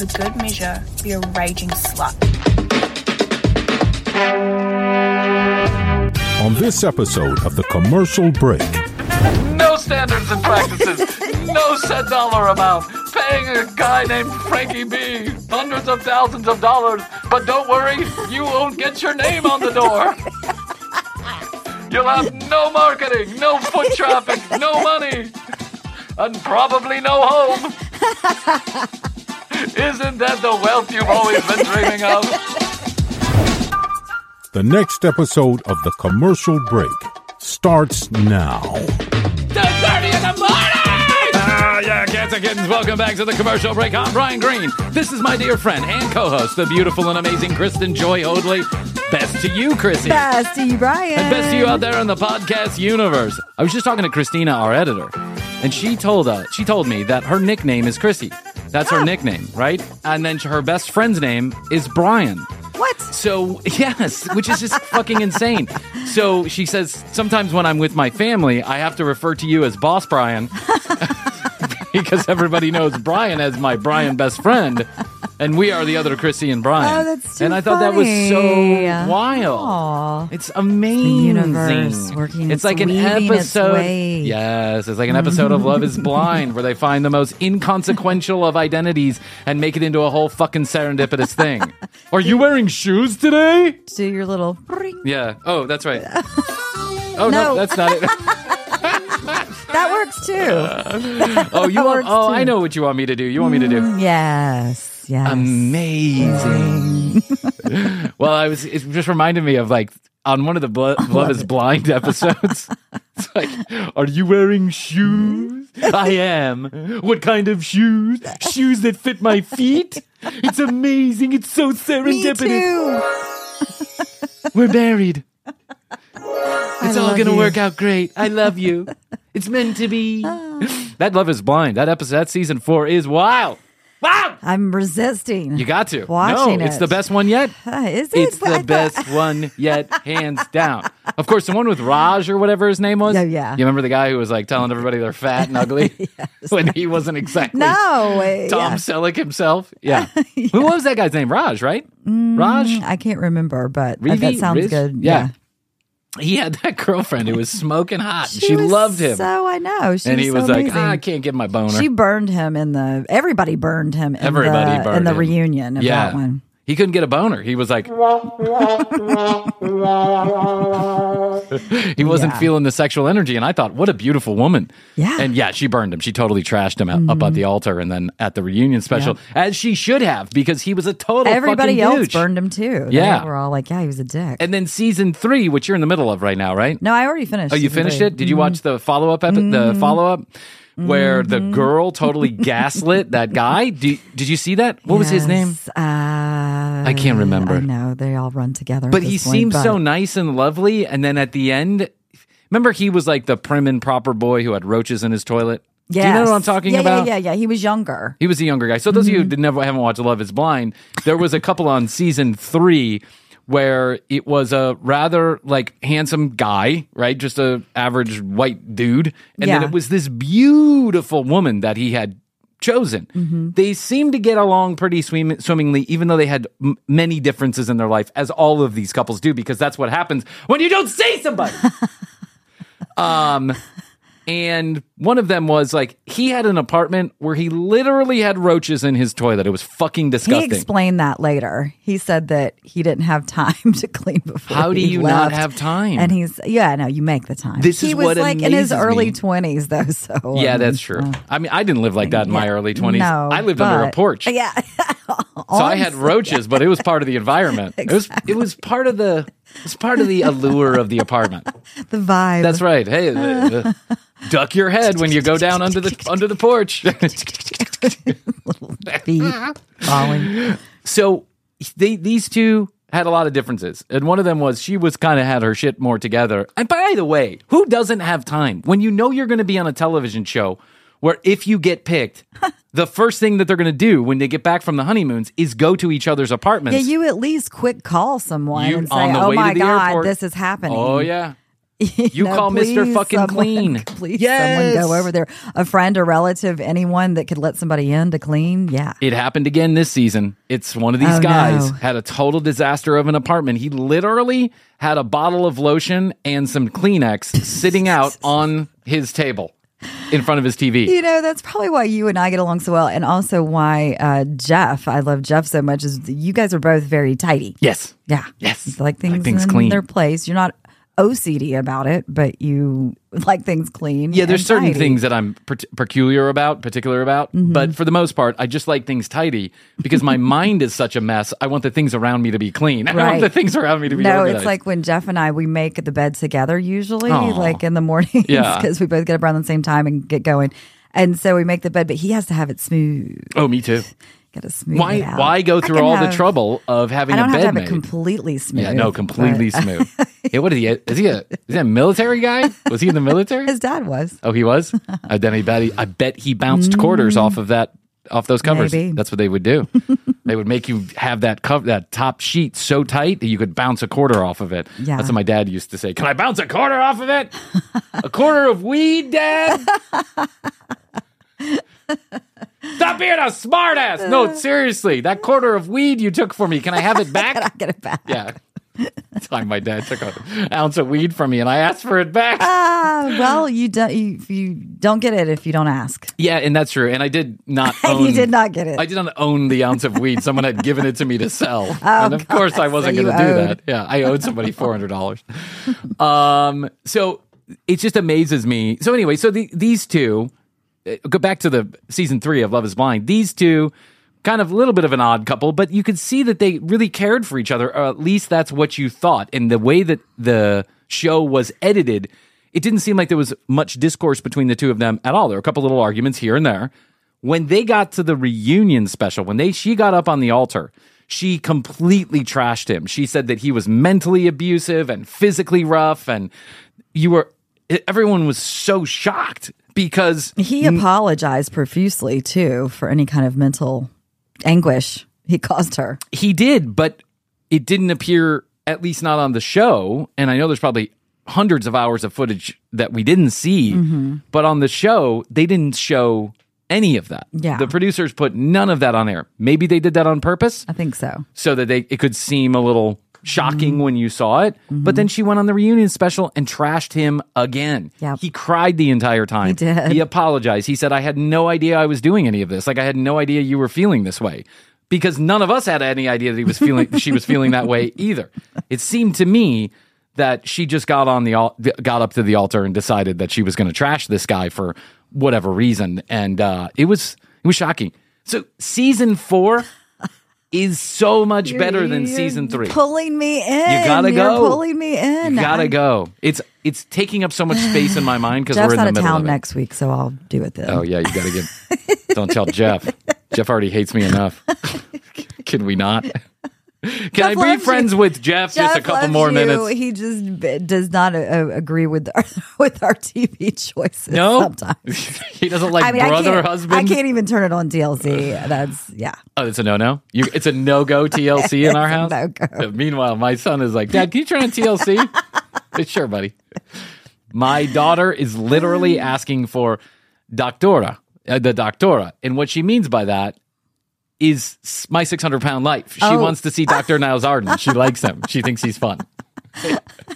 And for good measure, be a raging slut. On this episode of The Commercial Break, No standards and practices. no set dollar amount. Paying a guy named Frankie B hundreds of thousands of dollars. But don't worry, you won't get your name on the door. You'll have no marketing, no foot traffic, no money, and probably no home. Isn't that the wealth you've always been dreaming of? the next episode of The Commercial Break starts now. 10:30 in the morning! Ah, yeah, cats and kittens, welcome back to the commercial break. I'm Bryan Green. This is my dear friend and co-host, the beautiful and amazing Kristen Joy Hoadley. Best to you, Krissy. Best to you, Bryan. And best to you out there in the podcast universe. I was just talking to Christina, our editor, and she told uh, she told me that her nickname is Chrissy. That's her oh. nickname, right? And then her best friend's name is Brian. What? So yes, which is just fucking insane. So she says sometimes when I'm with my family, I have to refer to you as Boss Bryan because everybody knows Brian as my Brian best friend, and we are the other Krissy and Bryan. Oh, that's too and I thought that was so funny. wild. Aw. It's amazing. universe working It's its like an weaving its episode. way. Yes, it's like an episode of Love Is mm-hmm. Blind where they find the most inconsequential of identities and make it into a whole fucking serendipitous thing. Are you wearing shoes today? Do your little ring. Yeah. Oh, that's right. Oh no, No. that's not it. That works too. Oh, you want? works Oh, too. I know what you want me to do. You want me to do? Mm, yes. Yes. Amazing. well, I was. It just reminded me of like on one of the Blo- Love Is Blind episodes. it's like, are you wearing shoes? I am. What kind of shoes? Shoes that fit my feet. It's amazing. It's so Me serendipitous. too. We're married. It's all gonna you. work out great. I love you. It's meant to be. Ah. that Love Is Blind. That episode. That season four is wild. Wow. I'm resisting. You got to. Watching no, it's it. the best one yet. Uh, is it? It's the thought- best one yet, hands down. Of course, the one with Raj or whatever his name was. Oh, yeah. You remember the guy who was like telling everybody they're fat and ugly when he wasn't exactly No. wait, Tom yeah. Selleck himself? Yeah. Who was that guy's name? Raj, right? Raj? I can't remember, but uh, that sounds Riz? good. Yeah. He had that girlfriend who was smoking hot. and she was loved him. So I know. She and he was so like, amazing. ah, I can't get my boner. She burned him in the. Everybody burned him. In Everybody the, in the him. reunion of yeah. that one. He couldn't get a boner. He was like, he wasn't Yeah. feeling the sexual energy. And I thought, what a beautiful woman. Yeah. And yeah, she burned him. She totally trashed him at, up at mm-hmm. the altar and then at the reunion special, as she should have, because he was a total Everybody fucking else douche. burned him too. Yeah. they were all like, "Yeah, he was a dick." And then season three, which you're in the middle of right now, right? no, I already finished. Oh, you finished three. it? Did you watch mm-hmm. the follow up epi- the mm-hmm. follow up where the Mm-hmm. girl totally gaslit that guy? Do, did you see that? What was his name? Yes, Uh, I can't remember. I know they all run together, at But he this point, seems so but- nice and lovely, and then at the end, Remember, he was like the prim and proper boy who had roaches in his toilet. Do you know what I'm talking yeah, about? Yeah, yeah, yeah. He was younger. He was a younger guy. So those of Mm-hmm. you who didn't- never haven't watched Love Is Blind, there was a couple on season three where it was a rather like handsome guy, right? Just a average white dude, and then it was this beautiful woman that he had chosen. Mm-hmm. They seemed to get along pretty swim- swimmingly, even though they had m- many differences in their life, as all of these couples do, because that's what happens when you don't see somebody. um. And one of them was like he had an apartment where he literally had roaches in his toilet. It was fucking disgusting. He explained that later. He said that he didn't have time to clean before. How do you not have time? And he's yeah, no, you make the time. This he is was what like in his early twenties though. So yeah, um, that's true. I mean, I didn't live like that in my early twenties. No, I lived under a porch. Yeah, So I had roaches, but it was part of the environment. It was it was part of the it was part of the allure of the apartment. the vibe. That's right. Hey, uh, duck your head when you go down under the under the porch. Falling. so they these two had a lot of differences and one of them was she was kind of had her shit more together and by the way who doesn't have time when you know you're going to be on a television show where if you get picked the first thing that they're going to do when they get back from the honeymoons is go to each other's apartments Yeah, you at least quick call someone You- and say, "Oh my god, airport. this is happening." oh yeah you know, call mr fucking someone- clean Please, yes. someone go over there. A friend, a relative, anyone that could let somebody in to clean. Yeah. It happened again this season. It's one of these Oh, guys no. had a total disaster of an apartment. He literally had a bottle of lotion and some Kleenex sitting out on his table in front of his TV. You know, that's probably why you and I get along so well, and also why uh, Jeff. I love Jeff so much. Is you guys are both very tidy. Yes. Yeah. Yes. Like things, Like things in clean. their place. You're not OCD about it, but you like things clean. Yeah, there's certain tidy. things that I'm per- peculiar about, particular about, Mm-hmm. but for the most part, I just like things tidy because my mind is such a mess. I want the things around me to be clean. I want the things around me to be No, organized. it's like when Jeff and I we make the bed together usually, Aw. like in the mornings, Yeah. because we both get up around the same time and get going. And so we make the bed, but he has to have it smooth. oh, me too. Got to smooth Why? it out. Why go through all the trouble of having I don't a have bed to have made? it completely smooth. yeah, no, completely but- smooth. yeah, what is he? Is he a is he a military guy? Was he in the military? His dad was. Oh, he was. I bet he, I bet he bounced quarters off of that off those covers. Maybe. That's what they would do. they would make you have that cover that top sheet so tight that you could bounce a quarter off of it. Yeah. That's what my dad used to say. Can I bounce a quarter off of it? a quarter of weed, Dad? Stop being a smartass. No, seriously, that quarter of weed you took for me, can I have it back? I get it back. yeah. Time my dad took an ounce of weed from me and I asked for it back. Ah, well, you don't. You, you don't get it if you don't ask. Yeah, and that's true. And I did not And own. you did not get it. I did not own the ounce of weed. Someone had given it to me to sell, and of course I wasn't Oh, so going to do that. Yeah, I owed somebody four hundred dollars. um, so it just amazes me. So anyway, so the, these two uh, Uh, go back to the season three of Love Is Blind. These two. Kind of a little bit of an odd couple, but you could see that they really cared for each other, or at least that's what you thought. And the way that the show was edited, it didn't seem like there was much discourse between the two of them at all. There were a couple little arguments here and there. When they got to the reunion special, when they she got up on the altar, she completely trashed him. She said that he was mentally abusive and physically rough, and you were everyone was so shocked because He apologized profusely too for any kind of mental anguish he caused her. He did, but it didn't appear, at least not on the show. And I know there's probably hundreds of hours of footage that we didn't see, Mm-hmm. but on the show, they didn't show any of that. Yeah. The producers put none of that on air. Maybe they did that on purpose I think so. so that they it could seem a little shocking Mm-hmm. when you saw it. But then she went on the reunion special and trashed him again. Yep. He cried the entire time. He did. He apologized. He said, I had no idea I was doing any of this. Like I had no idea you were feeling this way. Because none of us had any idea that he was feeling she was feeling that way either. It seemed to me that she just got on the al- got up to the altar and decided that she was going to trash this guy for whatever reason and uh, it was it was shocking. So season 4 is so much better than You're season 3. Pulling me in. You gotta You're go. Pulling me in. You gotta I- go. It's it's taking up so much space in my mind because we're in the out of middle town of next week, so I'll do it then. Oh yeah, you gotta get. don't tell Jeff. Jeff already hates me enough. Can we not? Can Jeff I be friends you. with Jeff, just a couple more you. minutes? He just b- does not uh, agree with our, with our TV choices. No, sometimes. he doesn't like I mean, brother I husband. I can't even turn it on TLC. That's yeah. Oh, it's a no no. You, it's a no go TLC in our house. no-go. Meanwhile, my son is like, Dad, can you turn on TLC? It's sure, buddy. My daughter is literally asking for doctora, uh, the doctora, and what she means by that is my 600 pound life. She Oh. wants to see Dr. Nowzaradan. She likes him. She thinks he's fun.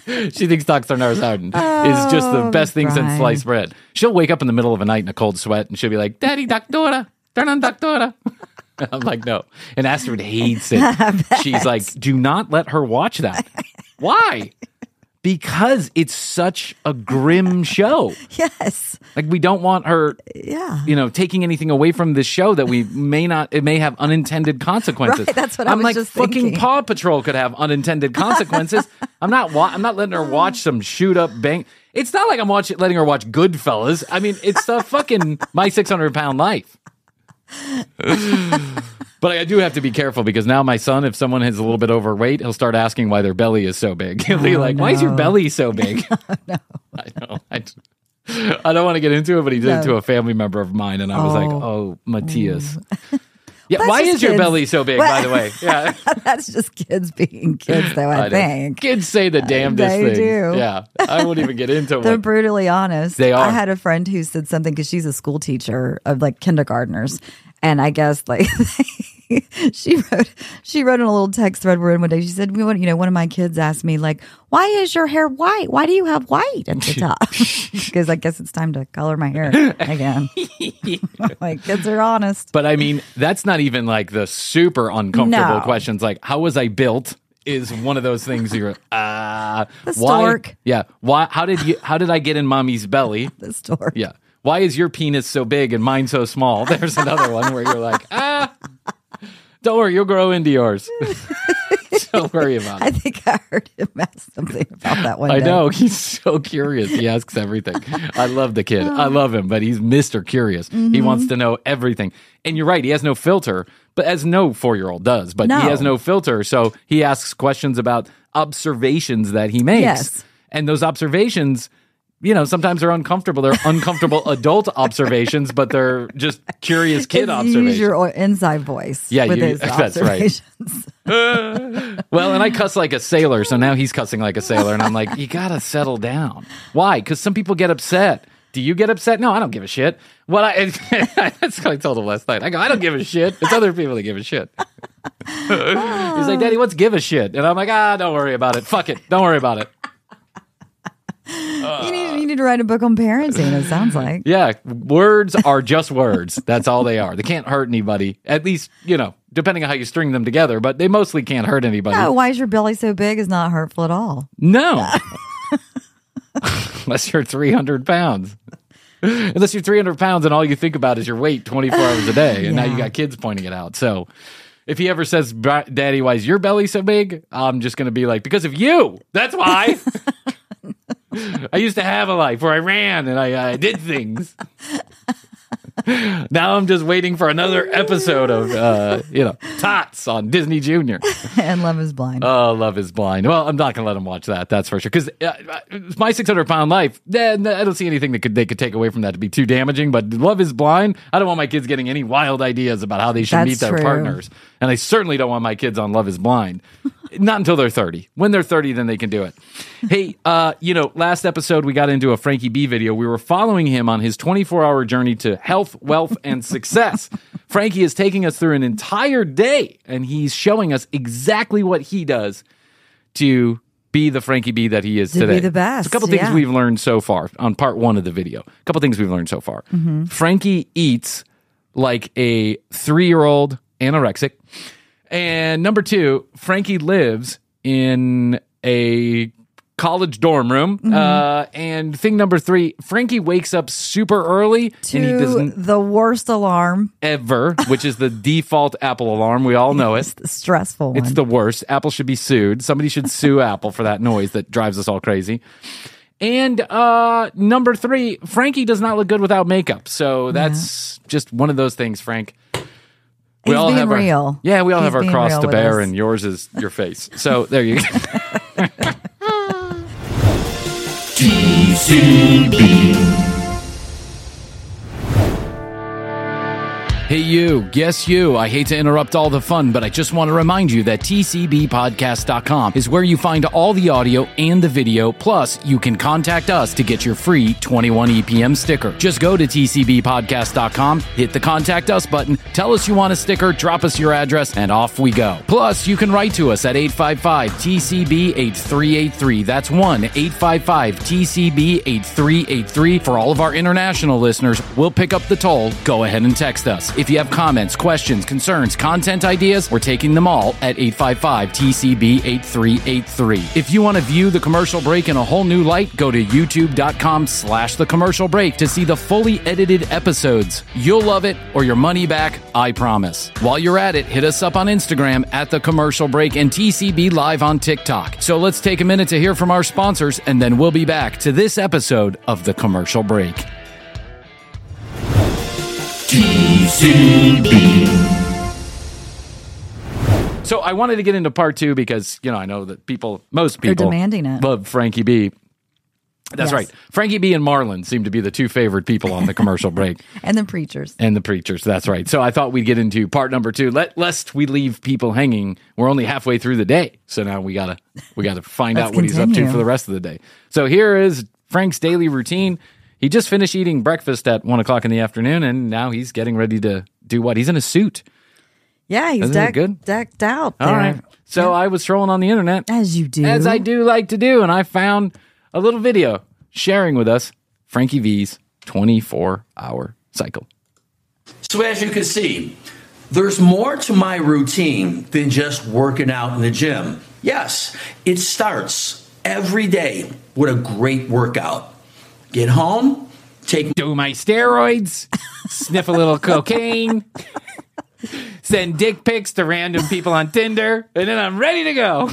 she thinks Dr. Nowzaradan is just the Oh, best thing since sliced bread. She'll wake up in the middle of a night in a cold sweat and she'll be like, Daddy, doctora, turn on doctora. I'm like, no. And Astrid hates it. She's like, do not let her watch that. Why? Because it's such a grim show. Yes. Like we don't want her, Yeah. you know, taking anything away from this show that we may not. It may have unintended consequences. Right, that's what I I'm was like. fucking thinking. Paw Patrol could have unintended consequences. I'm not. Wa- I'm not letting her watch some shoot up bang. It's not like I'm watching, letting her watch Goodfellas. I mean, it's the fucking my 600 pound life. But I do have to be careful because now my son, if someone is a little bit overweight, he'll start asking why their belly is so big. He'll be oh, like, "Why is your belly so big?" no. I know. I, I don't want to get into it, but he did it to a family member of mine, and I was like, Oh. "Oh, Matthias." Mm. Yeah, That's why is your belly so big? By the way, yeah, That's just kids being kids, though. I, know. think kids say the uh, damnedest They things. do. Yeah, I won't even get into it. they're brutally honest. They are. I had a friend who said something because she's a school teacher of like kindergartners, and I guess like she wrote she wrote in a little text thread we're in one day. She said, "We want you know one of my kids asked me like, why is your hair white? Why do you have white at the top? Because I guess it's time to color my hair again. like kids are honest. But I mean, that's not even like the super uncomfortable No. questions. Like, how was I built? Is one of those things you're ah The why? Yeah, why? How did you? How did I get in mommy's belly? The story. Yeah. Why is your penis so big and mine so small? There's another one where you're like, ah, don't worry, you'll grow into yours. don't worry about it. I think I heard him ask something about that one I day. know he's so curious. He asks everything. I love the kid. I love him, but he's Mister Curious. He Mm-hmm. wants to know everything. And you're right. He has no filter, but as no four year old does. But No. he has no filter, so he asks questions about observations that he makes. Yes. And those observations, you know, sometimes they're uncomfortable. They're uncomfortable adult observations, but they're just curious kid observations. Use your inside voice. Yeah, with you- his that's right. Well, and I cuss like a sailor, so now he's cussing like a sailor, and I'm like, you gotta settle down. Why? Because some people get upset. Do you get upset? No, I don't give a shit. What I that's what I told him last night. I go, I don't give a shit. It's other people that give a shit. he's like, Daddy, what's give a shit? And I'm like, ah, don't worry about it. Fuck it. Don't worry about it. You, need, uh, you need to write a book on parenting. It sounds like. Yeah, words are just words. That's all they are. They can't hurt anybody. At least, you know, depending on how you string them together, but they mostly can't hurt anybody. No, why is your belly so big is not hurtful at all. No. Unless you're 300 pounds. Unless you're 300 pounds and all you think about is your weight 24 hours a day, and now you got kids pointing it out. So if he ever says, Daddy, why is your belly so big? I'm just going to be like, because of you. That's why. I used to have a life where I ran and I, I did things. now I'm just waiting for another episode of, uh, you know, Tots on Disney Junior. and love is blind. Oh, Love is Blind. Well, I'm not going to let them watch that. That's for sure. Because uh, my 600 pound life, then I don't see anything that could they could take away from that to be too damaging. But Love is Blind, I don't want my kids getting any wild ideas about how they should That's meet their true. partners. And I certainly don't want my kids on Love is Blind. not until they're 30. When they're 30, then they can do it. hey, uh, you know, last episode we got into a Frankie B video. We were following him on his 24 hour journey to health, wealth, and success. Frankie is taking us through an entire day and he's showing us exactly what he does to be the Frankie B that he is To be today. the best, So a couple things yeah. we've learned so far on part one of the video. A couple things we've learned so far. Mm-hmm. Frankie eats like a three year old anorexic. And number two, Frankie lives in a college dorm room. Mm-hmm. Uh, and thing number three, Frankie wakes up super early and he to doesn't the worst alarm, ever, which is the default Apple alarm. We all know it. the stressful one. It's the worst. Apple should be sued. Somebody should sue Apple for that noise that drives us all crazy. And uh number three, Frankie does not look good without makeup. So that's just one of those things, Frank. We He's all have our, real. Yeah, we all He's have our cross to bear, and yours is your face. So there you go. Hey, you. guess you. I hate to interrupt all the fun, but I just want to remind you that TCBpodcast.com is where you find all the audio and the video. Plus, you can contact us to get your free 21 EPM sticker. Just go to TCBpodcast.com, hit the contact us button, tell us you want a sticker, drop us your address, and off we go. Plus, you can write to us at 855 TCB 8383. That's 1 855 TCB 8383. For all of our international listeners, we'll pick up the toll. Go ahead and text us. If you have comments, questions, concerns, content ideas, we're taking them all at 855 TCB 8383. If you want to view the commercial break in a whole new light, go to youtube.com slash the commercial break to see the fully edited episodes. You'll love it or your money back, I promise. While you're at it, hit us up on Instagram at the commercial break and TCB live on TikTok. So let's take a minute to hear from our sponsors and then we'll be back to this episode of the commercial break. So I wanted to get into part two because you know I know that people, most They're demanding it. love Frankie B. That's Yes. right. Frankie B and Marlon seem to be the two favorite people on the commercial break, and the preachers. and the preachers. That's right. So I thought we'd get into part number two. Let lest we leave people hanging. We're only halfway through the day, so now we gotta we gotta find Let's out what he's up to continue. for the rest of the day. So here is Frank's daily routine. He just finished eating breakfast at one o'clock in the afternoon, and now he's getting ready to do what? He's in a suit. Yeah, he's Isn't good? decked out. All there. right. So I was trolling on the internet. As you do. as I do like to do, and I found a little video sharing with us Frankie B's 24 hour cycle. So as you can see, there's more to my routine than just working out in the gym. Yes, it starts every day with a great workout. Get home, take Do my steroids, sniff a little cocaine, send dick pics to random people on Tinder, and then I'm ready to go.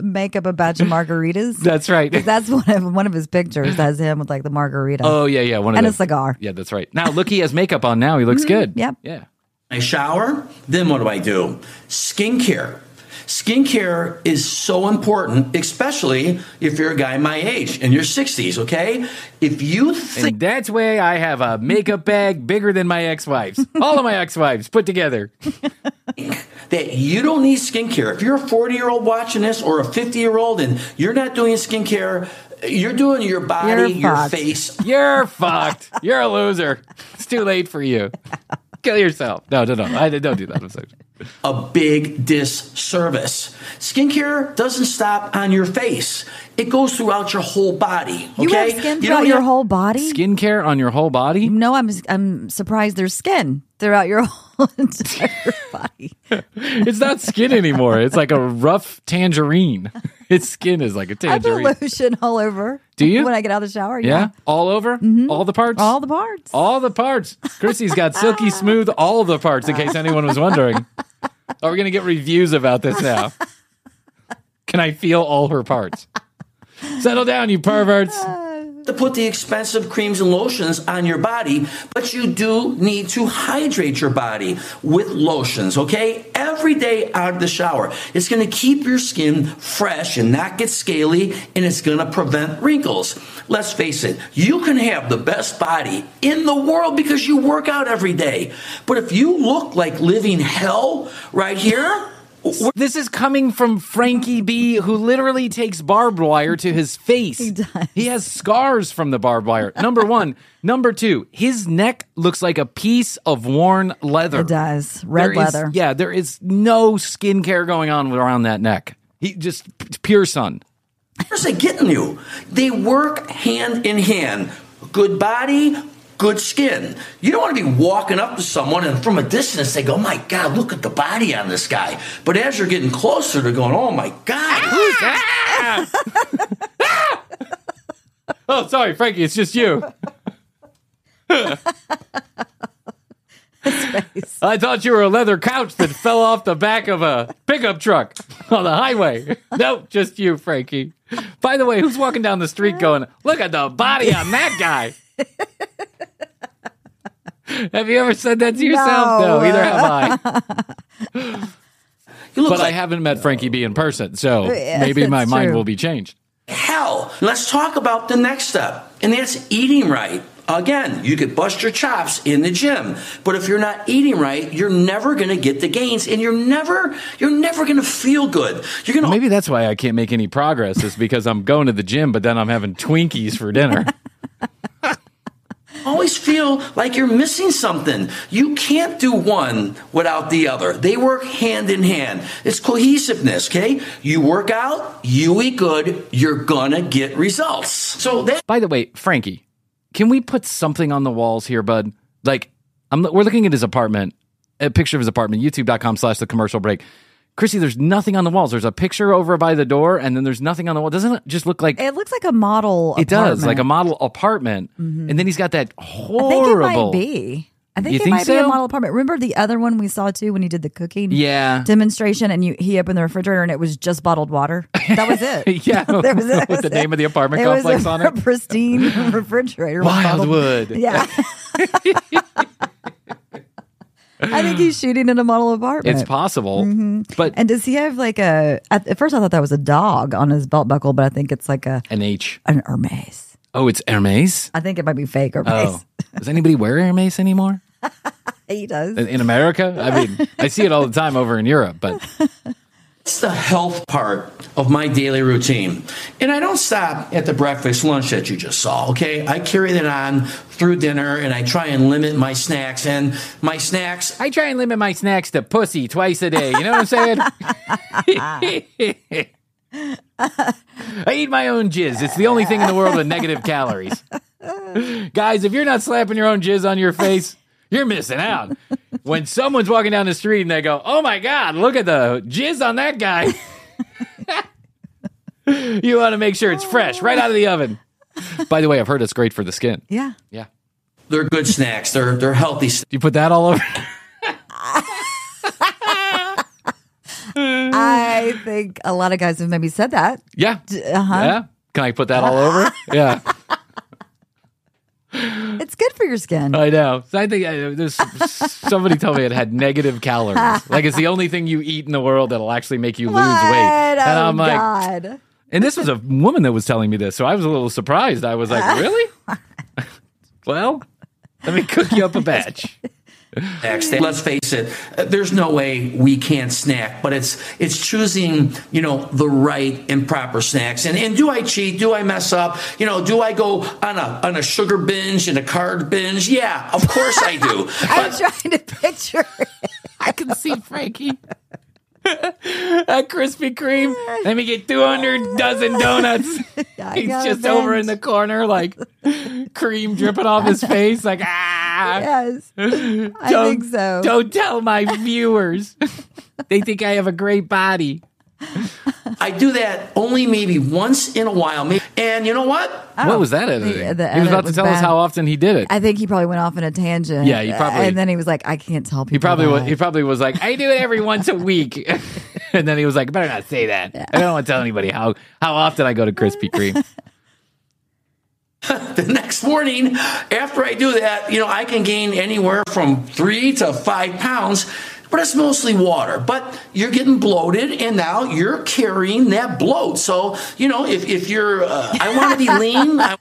Make up a batch of margaritas. That's right. That's one of one of his pictures. Has him with like the margarita. Oh yeah, yeah. One of And a cigar. Yeah, that's right. Now look, he has makeup on. Now he looks mm-hmm. good. yep. Yeah. I shower, then what do I do? Skincare. Skincare is so important, especially if you're a guy my age in your 60s, okay? If you think And that's why I have a makeup bag bigger than my ex-wife's. All of my ex-wives put together. that you don't need skincare. If you're a 40 year old watching this or a 50 year old and you're not doing skincare, you're doing your body, You're your fucked. face. You're fucked. You're a loser. It's too late for you. Kill yourself. No, no, no. I don't do that. I'm sorry. a big disservice. Skincare doesn't stop on your face. It goes throughout your whole body. You have skin You throughout your whole body. Skincare on your whole body? No, I'm I'm surprised there's skin throughout your whole entire body. It's not skin anymore. It's like a rough tangerine. Its skin is like a I put tangerine. lotion all over. Do you? When I get out of the shower, Yeah? yeah. All over? Mm-hmm. All the parts? All the parts. All the parts. Krissy's got silky smooth all the parts, in case anyone was wondering. Are we going to get reviews about this now? Can I feel all her parts? Settle down, you perverts. To put the expensive creams and lotions on your body, but you do need to hydrate your body with lotions, okay? Every day out of the shower. It's gonna keep your skin fresh and not get scaly, and it's gonna prevent wrinkles. Let's face it, you can have the best body in the world because you work out every day. But if you look like living hell right here, This is coming from Frankie B, who literally takes barbed wire to his face. He does. He has scars from the barbed wire. Number one. Number two, his neck looks like a piece of worn leather. It does. Red There is- leather. yeah, there is no skincare going on around that neck. He just p- pure sun. Where's it getting you? They work hand in hand. Good body, good skin. You don't want to be walking up to someone and from a distance they go, oh my God, look at the body on this guy. But as you're getting closer, they're going, oh my God. who's that?" Oh, sorry, Frankie, it's just you. I thought you were a leather couch that fell off the back of a pickup truck on the highway. Nope, just you, Frankie. By the way, who's walking down the street going, look at the body on that guy? Have you ever said that to yourself? No. either have I. You look But I haven't met Frankie B in person, so Yeah, maybe my that's mind will be changed. hell. Let's talk about the next step, and that's eating right. Again, you could bust your chops in the gym, but if you're not eating right, you're never going to get the gains, and you're never you're never going to feel good. You're going to Maybe that's why I can't make any progress, is because I'm going to the gym, but then I'm having Twinkies for dinner. always feel like you're missing something. You can't do one without the other. They work hand in hand. It's cohesiveness, okay? You work out, you eat good, you're gonna get results. So that By the way, Frankie, can we put something on the walls here, bud? Like, I'm we're looking at his apartment, a picture of his apartment, youtube.com slash the commercial break. Krissy, there's nothing on the walls. There's a picture over by the door, and then there's nothing on the wall. Doesn't it just look like It looks like a model. it does, like a apartment. model apartment? Mm-hmm. And then he's got that horrible. I think it might be. I think You it think might be a model apartment. Remember the other one we saw too when he did the cooking Yeah. demonstration and you he opened the refrigerator and it was just bottled water. That was it. Yeah, That was. That was the name of the apartment it complex was a on it. A pristine refrigerator. Wildwood. Yeah. I think he's shooting in a model apartment. It's possible, mm-hmm. but and does he have like a? At at first, I thought that was a dog on his belt buckle, but I think it's like a an H. an Hermes. Oh, it's Hermes. I think it might be fake oh. Hermes. Oh, does anybody wear Hermes anymore He does. in America? I mean, I see it all the time over in Europe, but It's the health part of my daily routine. And I don't stop at the breakfast lunch that you just saw, okay? I carry that on through dinner and I try and limit my snacks. And my snacks, I try and limit my snacks to pussy twice a day. You know what I'm saying? I eat my own jizz. It's the only thing in the world with negative calories. Guys, if you're not slapping your own jizz on your face, you're missing out. When someone's walking down the street and they go, "Oh my god, look at the jizz on that guy." you want to make sure it's fresh right out of the oven. By the way, I've heard it's great for the skin. Yeah. Yeah. they're good snacks. They're they're healthy Do you put that all over? I think a lot of guys have maybe said that. Yeah. Uh-huh. Yeah. Can I put that all over? Yeah. It's good for your skin. I know. I think there's somebody told me it had negative calories. Like it's the only thing you eat in the world that'll actually make you lose What? weight. And oh, I'm like, God. and this was a woman that was telling me this, so I was a little surprised. I was like, really? well, let me cook you up a batch. snacks. Let's face it, uh, there's no way we can't snack, but it's it's choosing, you know, the right and proper snacks. And and do I cheat? Do I mess up? You know, do I go on a on a sugar binge and a carb binge? Yeah, of course I do. I'm trying to picture it. I can see Frankie. a Krispy Kreme. Let me get 200 dozen donuts. He's He's just over in the corner, like cream dripping off his face, like, ah. Yes. I Don't- think so. Don't tell my viewers. they think I have a great body. I do that only maybe once in a while. Maybe, and you know what? Oh, what was that editing? Oh. the he was edit about to was tell us how often he did it. I think he probably went off in a tangent. Yeah, he probably- And then he was like, I can't tell people. he probably was, he probably was like, I do it every once a week, and then he was like, better not say that. I don't want to tell anybody how how often I go to Krispy Kreme. the next morning after I do that, you know, I can gain anywhere from three to five pounds, but it's mostly water. But you're getting bloated, and now you're carrying that bloat. So, you know, if, if you're, uh, I want to be lean. I,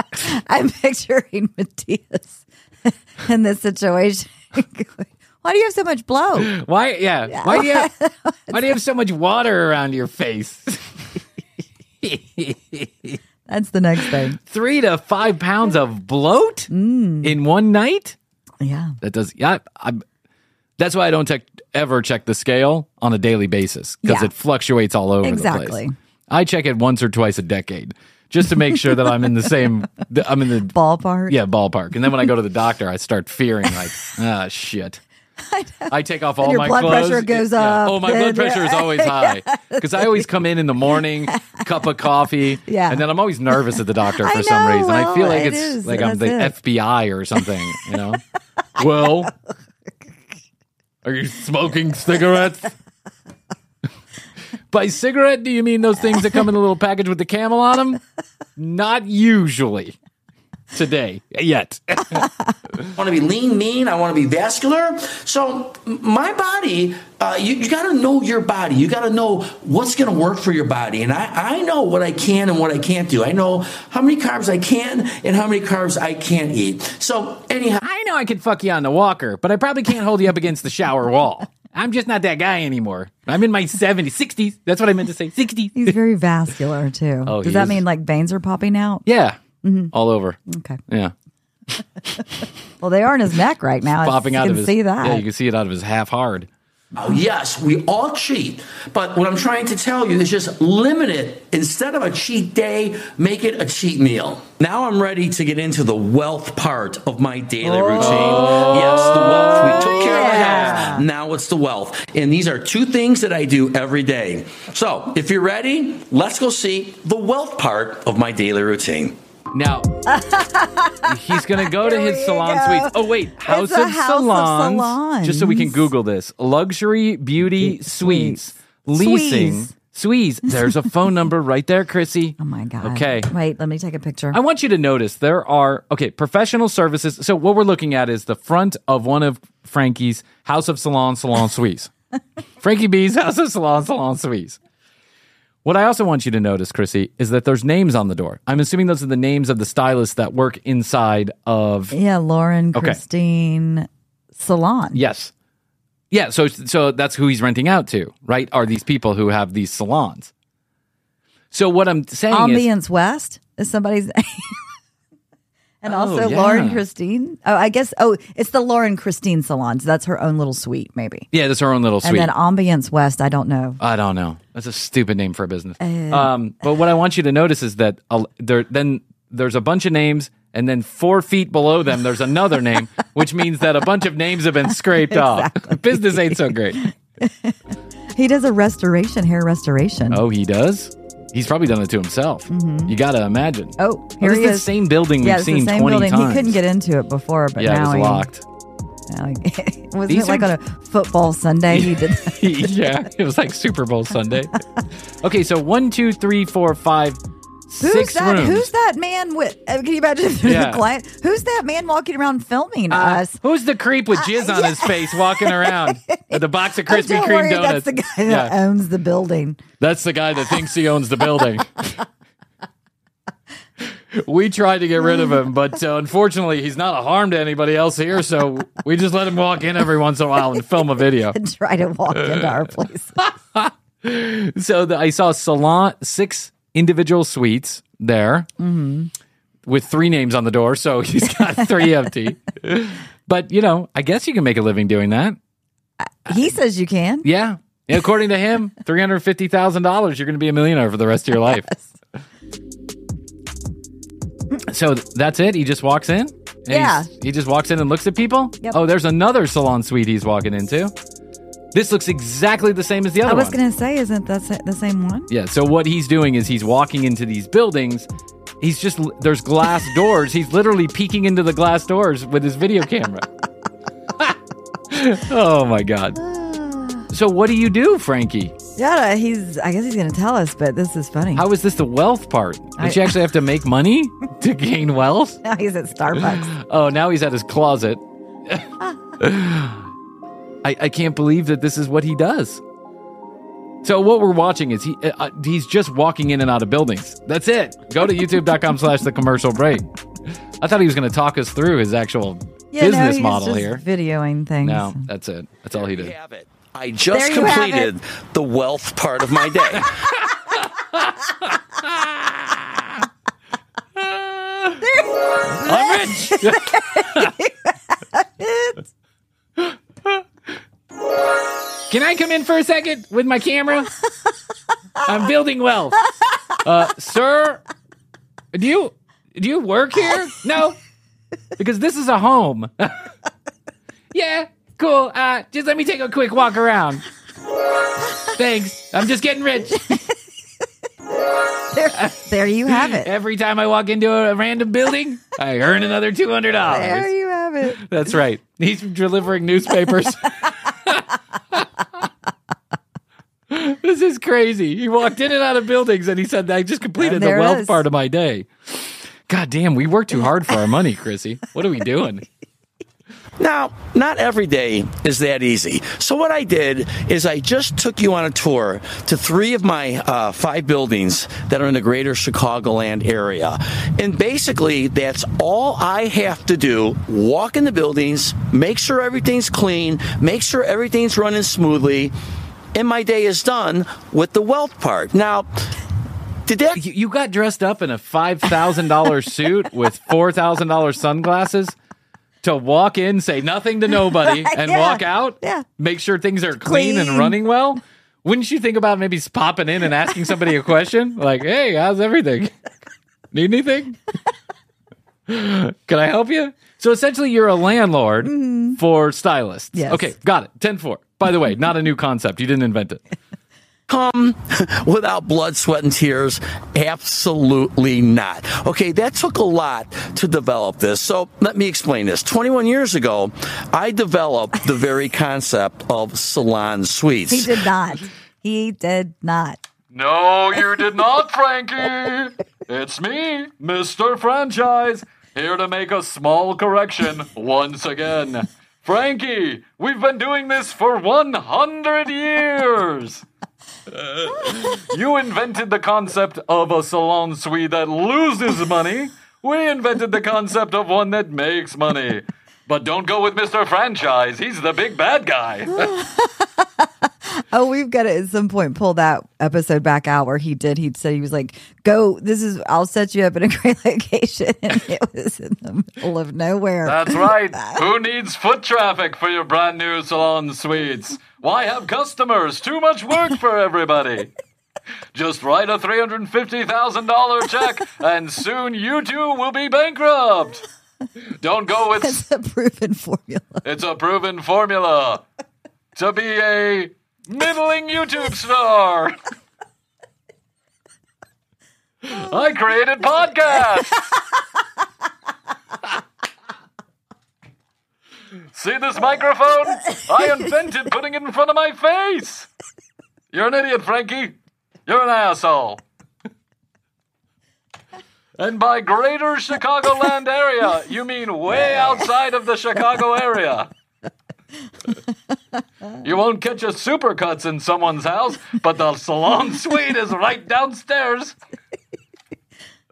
I'm picturing Matthias in this situation. Why do you have so much blow? Why? Yeah. Why do you have, why do you have so much water around your face? That's the next thing. Three to five pounds of bloat Mm. in one night. Yeah. That does. Yeah. I'm, that's why I don't check, ever check the scale on a daily basis because Yeah. it fluctuates all over the Exactly. place. I check it once or twice a decade just to make sure that I'm in the same. I'm in the Ballpark. yeah ballpark. And then when I go to the doctor, I start fearing like, ah, shit. I take off all your my blood clothes. pressure goes Yeah. up, Oh, my blood pressure is always high because I always come in in the morning, cup of coffee, Yeah. and then I'm always nervous at the doctor I for some know, reason. I feel like it it's is, like I'm the it. FBI or something, you know. well, are you smoking cigarettes? By cigarette, do you mean those things that come in a little package with the camel on them? Not usually. Today yet. I want to be lean, mean. I want to be vascular. So my body, uh, you, you got to know your body. You got to know what's going to work for your body. And I, I know what I can and what I can't do. I know how many carbs I can and how many carbs I can't eat. So anyhow, I know I could fuck you on the walker, but I probably can't hold you up against the shower wall. I'm just not that guy anymore. I'm in my 70s, 60s. That's what I meant to say. 60s. He's very vascular too. Oh, Does he that is. mean like veins are popping out? Yeah. Mm-hmm. All over. Okay. Yeah. Well, they are in his neck right now. It's- Popping you out can of his see that. Yeah, you can see it out of his half hard. Oh, yes, we all cheat. But what I'm trying to tell you is just limit it. Instead of a cheat day, make it a cheat meal. Now I'm ready to get into the wealth part of my daily oh, routine. Yes, the wealth. We took care of the health. Now it's the wealth. And these are two things that I do every day. So if you're ready, let's go see the wealth part of my daily routine. Now, he's going to go to his salon go. suites. Oh, wait. House, of, house of salons, salons. Just so we can Google this. Luxury beauty suites. Leasing. Sweeze. There's a phone number right there, Krissy. Oh my god. Okay. Wait, let me take a picture. I want you to notice there are okay professional services. So what we're looking at is the front of one of Frankie's House of Salon Salon Suites. Frankie B's House of Salon Salon Suites. What I also want you to notice, Krissy, is that there's names on the door. I'm assuming those are the names of the stylists that work inside of. yeah, Lauren, Okay. Christine, Salon. Yes, yeah. So so that's who he's renting out to, right? Are these people who have these salons? So what I'm saying is, Ambience West is somebody's name. and Oh, also yeah. Lauren Christine. Oh, I guess. Oh, it's the Lauren Christine Salon. So that's her own little suite, maybe. yeah, that's her own little suite. And then Ambience West, I don't know. I don't know. That's a stupid name for a business. um, but what I want you to notice is that uh, there then there's a bunch of names, and then four feet below them there's another name, which means that a bunch of names have been scraped off. Business ain't so great. He does a restoration, hair restoration. Oh, he does. He's probably done it to himself. Mm-hmm. You got to imagine. Oh, here this he is the same building yeah, we've seen the same 20 building. times. He couldn't get into it before, but yeah, it now was he, locked. now he- wasn't These it like are- on a football Sunday? He did. yeah, it was like Super Bowl Sunday. Okay, so one, two, three, four, five, Who's six that? rooms. Who's that man with? Uh, can you imagine if there's Yeah. a client? Who's that man walking around filming Uh, us? who's the creep with jizz on his face walking around with a box of Krispy Kreme donuts? that's the guy that Yeah. owns the building. That's the guy that thinks he owns the building. we tried to get rid of him, but uh, unfortunately, he's not a harm to anybody else here. So we just let him walk in every once in a while and film a video. and try to walk into our place. So the, I saw salon six individual suites there Mm-hmm. with three names on the door. So he's got three empty. But you know, I guess you can make a living doing that. He says you can. Yeah. According to him, three hundred fifty thousand dollars. You're going to be a millionaire for the rest of your life. So that's it. He just walks in. Yeah. He just walks in and looks at people. Yep. Oh, there's another salon suite he's walking into. This looks exactly the same as the other one. I was one. going to say, isn't that the same one? Yeah. So what he's doing is he's walking into these buildings. He's just there's glass doors. He's literally peeking into the glass doors with his video camera. oh my god. So what do you do, Frankie? Yeah, he's. I guess he's going to tell us, but this is funny. How is this the wealth part? I- you actually have to make money to gain wealth? now he's at Starbucks. Oh, now he's at his closet. I, I can't believe that this is what he does. So what we're watching is he uh, he's just walking in and out of buildings. That's it. Go to youtube.com slash the commercial break. I thought he was going to talk us through his actual Yeah, no, business he's model just here. videoing things. No, that's it. That's all he did. have it. I just There completed the wealth part of my day. I'm rich. Can I come in for a second with my camera? I'm building wealth. Uh, sir, do you do you work here? No, because this is a home. yeah, cool. Uh, just let me take a quick walk around. Thanks. I'm just getting rich. There, there you have it. Every time I walk into a random building, I earn another two hundred dollars. There you have it. That's right. He's delivering newspapers. this is crazy. He walked in and out of buildings and he said, I just completed the wealth is. part of my day. God damn, we work too hard for our money, Krissy. What are we doing? Now, not every day is that easy. So, what I did is I just took you on a tour to three of my uh, five buildings that are in the greater Chicagoland area. And basically, that's all I have to do walk in the buildings, make sure everything's clean, make sure everything's running smoothly, and my day is done with the wealth part. Now, did that You, you got dressed up in a $5,000 suit with $4,000 sunglasses to walk in, say nothing to nobody, and Yeah, walk out? yeah. Make sure things are clean, and running well? Wouldn't you think about maybe popping in and asking somebody a question? Like, hey, how's everything? Need anything? Can I help you? So essentially, you're a landlord mm-hmm. for stylists. Yes. Okay, got it. 10 4. By the way, not a new concept. You didn't invent it. Come without blood, sweat, and tears? Absolutely not. Okay, that took a lot to develop this. So let me explain this. 21 years ago, I developed the very concept of salon suites. He did not. He did not. No, you did not, Frankie. It's me, Mr. Franchise, here to make a small correction once again. Frankie, we've been doing this for 100 years. you invented the concept of a salon suite that loses money. We invented the concept of one that makes money. But don't go with Mr. Franchise. He's the big bad guy. Oh, we've got to at some point pull that episode back out where he did. He said he was like, "Go, this is. I'll set you up in a great location," and it was in the middle of nowhere. That's right. Who needs foot traffic for your brand new salon suites? Why have customers? Too much work for everybody. Just write a $350,000 check and soon you too will be bankrupt. Don't go with it's a proven formula. it's a proven formula to be a middling YouTube star. I created podcasts. See this microphone? I invented putting it in front of my face. You're an idiot, Frankie. You're an asshole. And by greater Chicagoland area, you mean way outside of the Chicago area. You won't catch a supercuts in someone's house, but the salon suite is right downstairs.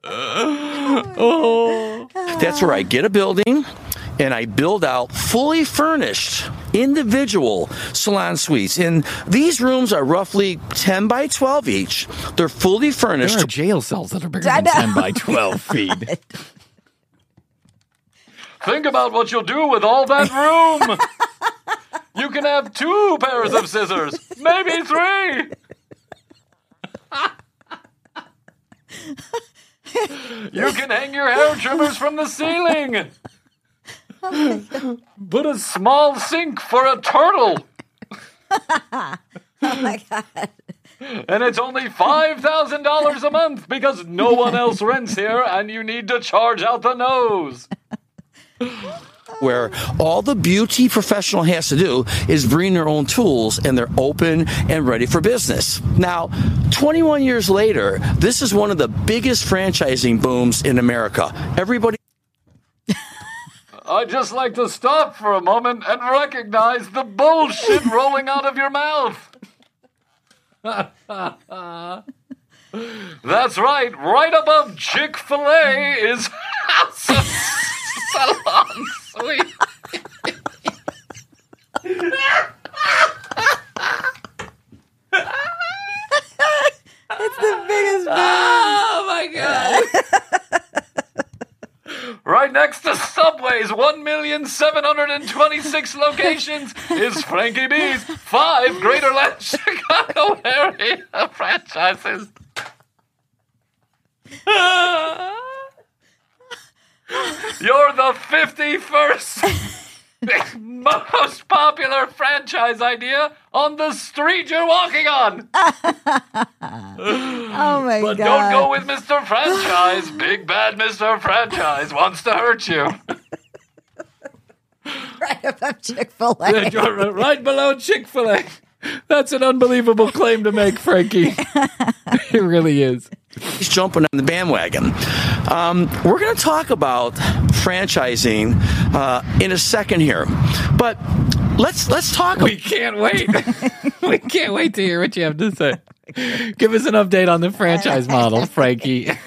oh. That's where I get a building and I build out fully furnished individual salon suites. And these rooms are roughly 10 by 12 each. They're fully furnished. There are jail cells that are bigger than 10 by 12 feet. Think about what you'll do with all that room. You can have two pairs of scissors, maybe three. You can hang your hair trimmers from the ceiling. Put a small sink for a turtle. Oh my god! And it's only $5,000 a month because no one else rents here and you need to charge out the nose. where all the beauty professional has to do is bring their own tools and they're open and ready for business. Now, 21 years later, this is one of the biggest franchising booms in America. Everybody I'd just like to stop for a moment and recognize the bullshit rolling out of your mouth. That's right, right above Chick fil A is House of Salon Suite. It's the biggest. Oh my god. Right next to Subway's 1,726 locations is Frankie B's five Greaterland Chicago area franchises. You're the 51st most popular franchise idea on the street you're walking on. Oh my But god! don't go with Mr. Franchise. Big bad Mr. Franchise wants to hurt you. right above Chick Fil A. Right below Chick fil A. That's an unbelievable claim to make, Frankie. it really is. He's jumping on the bandwagon. Um, we're going to talk about franchising uh, in a second here, but let's let's talk. We can't wait. we can't wait to hear what you have to say. Give us an update on the franchise model, Frankie.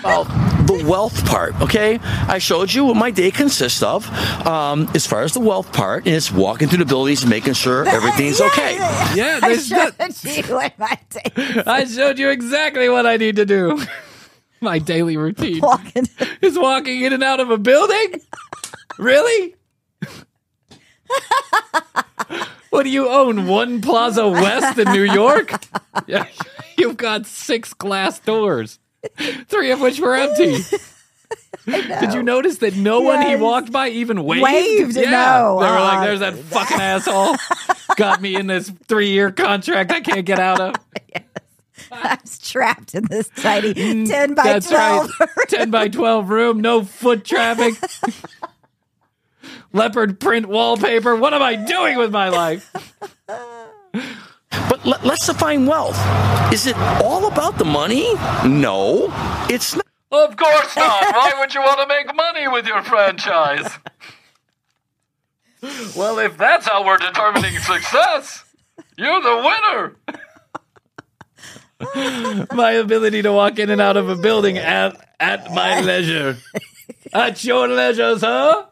about the wealth part. Okay, I showed you what my day consists of. Um, as far as the wealth part, and it's walking through the buildings, and making sure everything's okay. Yeah, I showed that- you what my day I showed you exactly what I need to do. My daily routine walking. is walking in and out of a building. Really? what do you own? One Plaza West in New York? Yeah, you've got six glass doors, three of which were empty. Did you notice that no one he walked by even waved? Waved, Yeah. no. They were like, Uh, there's that fucking asshole. Got me in this three year contract I can't get out of. I was trapped in this tiny ten by Mm, That's twelve. right. 10 by 12 room, no foot traffic. Leopard print wallpaper. What am I doing with my life? But let, let's define wealth. Is it all about the money? No, it's not. Of course not. Why would you want to make money with your franchise? Well, if that's how we're determining success, you're the winner. My ability to walk in and out of a building at, at my leisure. At your leisure, sir.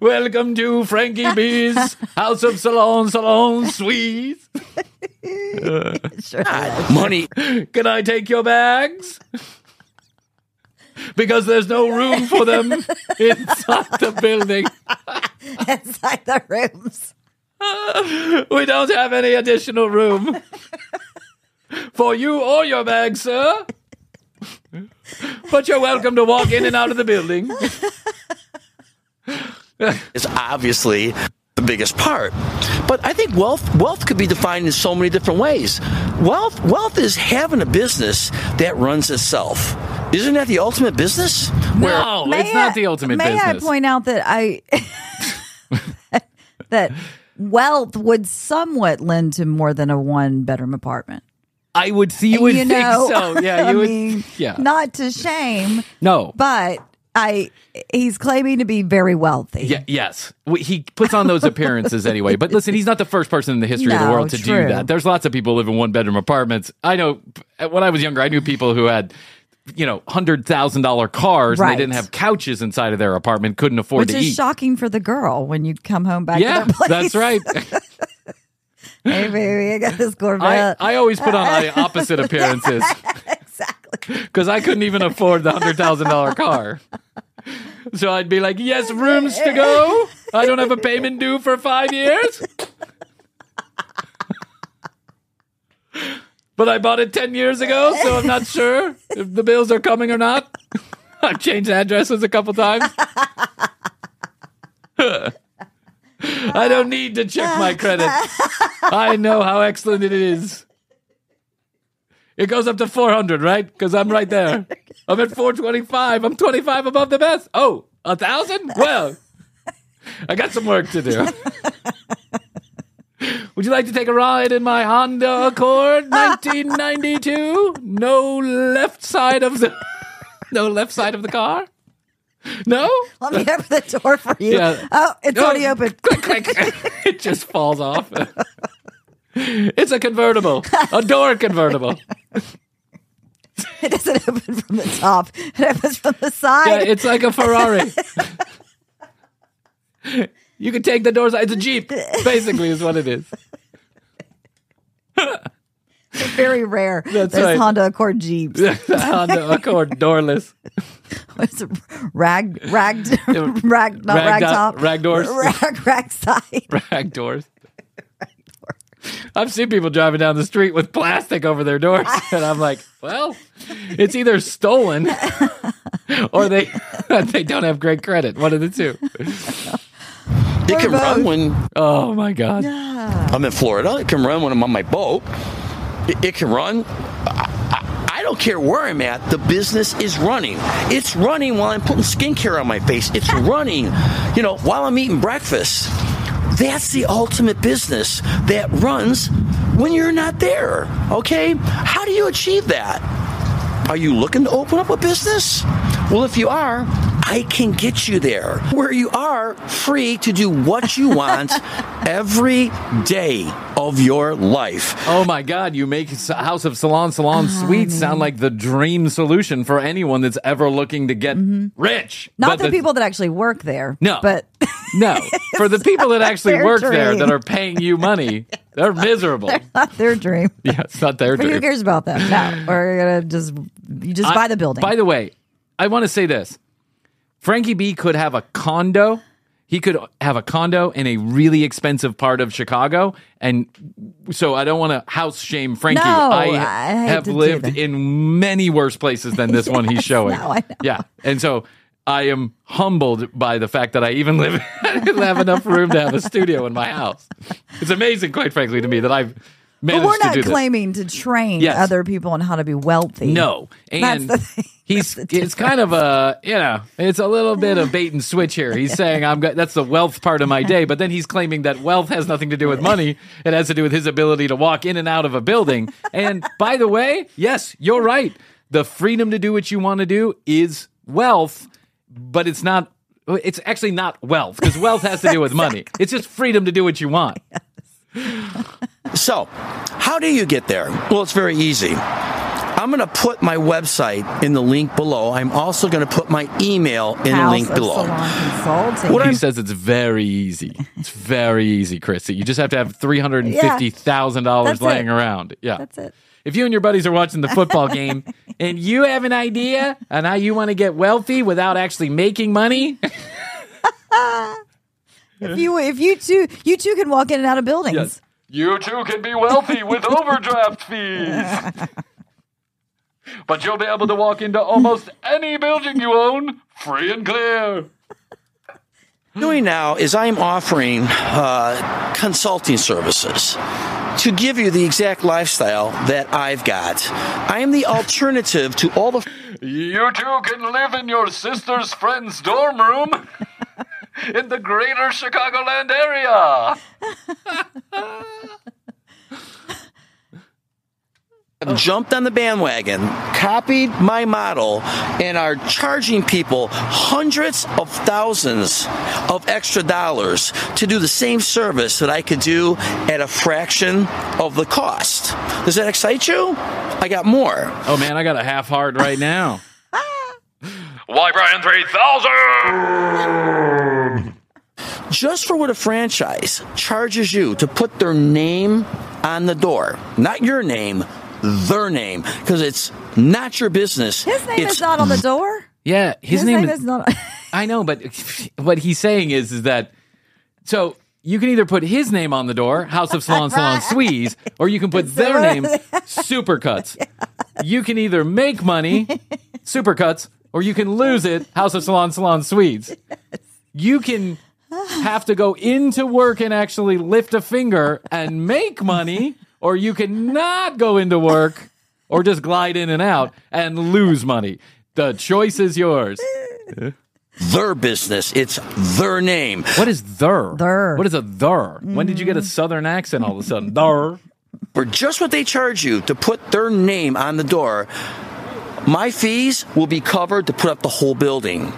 Welcome to Frankie B's House of Salon Salon Suites. Sure. Ah, money. Can I take your bags? Because there's no room for them inside the building. inside the rooms. We don't have any additional room for you or your bag, sir. But you're welcome to walk in and out of the building. is obviously the biggest part. But I think wealth wealth could be defined in so many different ways. Wealth wealth is having a business that runs itself. Isn't that the ultimate business? No, May it's not the ultimate may business. I point out that I that wealth would somewhat lend to more than a one bedroom apartment. I would see you would you think know, so. Yeah, I you would. mean, yeah. not to shame, no. but I he's claiming to be very wealthy. Yeah, yes. He puts on those appearances anyway. But listen, he's not the first person in the history of the world to true. do that. There's lots of people who live in one bedroom apartments. I know when I was younger, I knew people who had, you know, $100,000 cars and they didn't have couches inside of their apartment, couldn't afford Which to is eat. shocking for the girl when you come home back yeah, to place. that's right. hey baby, I got this I, Corvette. I always put on the opposite appearances exactly. because I couldn't even afford the $100,000 car. So I'd be like, yes, rooms to go. I don't have a payment due for five years. But I bought it 10 years ago, so I'm not sure if the bills are coming or not. I've changed addresses a couple times. I don't need to check my credit. I know how excellent it is. It goes up to 400, right? Because I'm right there. I'm at 425. I'm 25 above the best. Oh, a thousand? Well, I got some work to do. Would you like to take a ride in my Honda Accord 1992? No left side of the no left side of the car? No? Let me open the door for you. Yeah. Oh, it's Oh, already open. Click, click. it just falls off. It's a convertible, a door convertible. It doesn't open from the top. It opens from the Yeah, side. it's like a Ferrari. you can take the doors. It's a Jeep, basically, is what it is. Very rare. That's There's right. Honda Accord Jeeps. Honda Accord doorless. What's it? Rag, rag, rag, not Rag rag, top. rag doors. Rag, rag side. Rag doors. I've seen people driving down the street with plastic over their doors, and I'm like, well, it's either stolen or they they don't have great credit. One of the two. It can run when Oh my god. I'm in Florida. It can run when I'm on my boat. It, it can run. I, I, I don't care where I'm at. The business is running. It's running while I'm putting skincare on my face. It's running, you know, while I'm eating breakfast. That's the ultimate business that runs when you're not there. Okay? How do you achieve that? Are you looking to open up a business? Well, if you are, I can get you there where you are free to do what you want every day of your life. Oh my God, you make House of Salon Salon oh, Suites sound like the dream solution for anyone that's ever looking to get mm-hmm. rich. Not But the, people that actually work there. No. But No, for the people that actually their work there that are paying you money, they're miserable. not their dream. yeah, it's not their But who cares about them? No. We're gonna just you just I- buy the building. By the way, I want to say this: Frankie B could have a condo. He could have a condo in a really expensive part of Chicago, and so I don't want to house shame Frankie. No, I, I have lived in many worse places than this one he's showing. no, I. Yeah, and so I am humbled by the fact that I even live have enough room to have a studio in my house. It's amazing, quite frankly, to me that I've but we're to not this. claiming to train Yes. other people on how to be wealthy. No, That's and he's it's kind of a you know it's a little bit of bait and switch here. He's saying I'm go- that's the wealth part of my day, but then he's claiming that wealth has nothing to do with money. It has to do with his ability to walk in and out of a building. And by the way, yes, you're right. The freedom to do what you want to do is wealth, but it's not. It's actually not wealth because wealth has to do with money. It's just freedom to do what you want. So, how do you get there? Well, it's very easy. I'm going to put my website in the link below. I'm also going to put my email in the link below. What he I'm- says it's very easy. It's very easy, Krissy. You just have to have three hundred and fifty thousand dollars That's it. laying around. Yeah, That's it. If you and your buddies are watching the football game and you have an idea on how you want to get wealthy without actually making money, If you if you two you two can walk in and out of buildings. Yes. You too can be wealthy with overdraft fees. But you'll be able to walk into almost any building you own free and clear. doing now is I'm offering uh, consulting services to give you the exact lifestyle that I've got. I am the alternative to all the You two can live in your sister's friend's dorm room in the greater Chicagoland area. have jumped on the bandwagon, copied my model, and are charging people hundreds of thousands of extra dollars to do the same service that I could do at a fraction of the cost. Does that excite you? I got more. oh man, I got a half heart right now. Why, Bryan 3000? Just for what a franchise charges you to put their name on the door, not your name, their name, because it's not your business. His name it's is not on the door. Yeah, his, His, name, name, is. is not. I know, but what he's saying is is that so you can either put his name on the door, House of Salon Salon Swees, or you can put their name, Supercuts. You can either make money, Supercuts, or you can lose it, House of Salon Salon Swedes. You can have to go into work and actually lift a finger and make money, or you can not go into work or just glide in and out and lose money. The choice is yours. their business. It's their name. What is their? Thur. What is a thur? When did you get a mm. southern accent all of a sudden? Thur. For just what they charge you to put their name on the door, my fees will be covered to put up the whole building.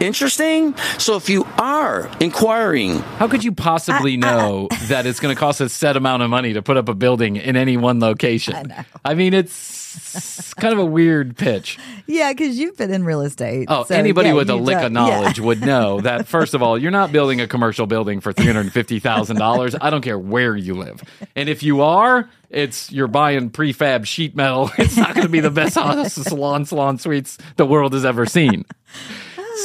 Interesting? So if you are inquiring, How could you possibly know that it's going to cost a set amount of money to put up a building in any one location? I, mean, it's kind of a weird pitch. yeah, because you've been in real estate. Oh, so, anybody yeah, with a lick don't- of knowledge yeah. would know that, first of all, you're not building a commercial building for $350,000. I don't care where you live. And if you are, it's you're buying prefab sheet metal. It's not going to be the best salon salon suites the world has ever seen.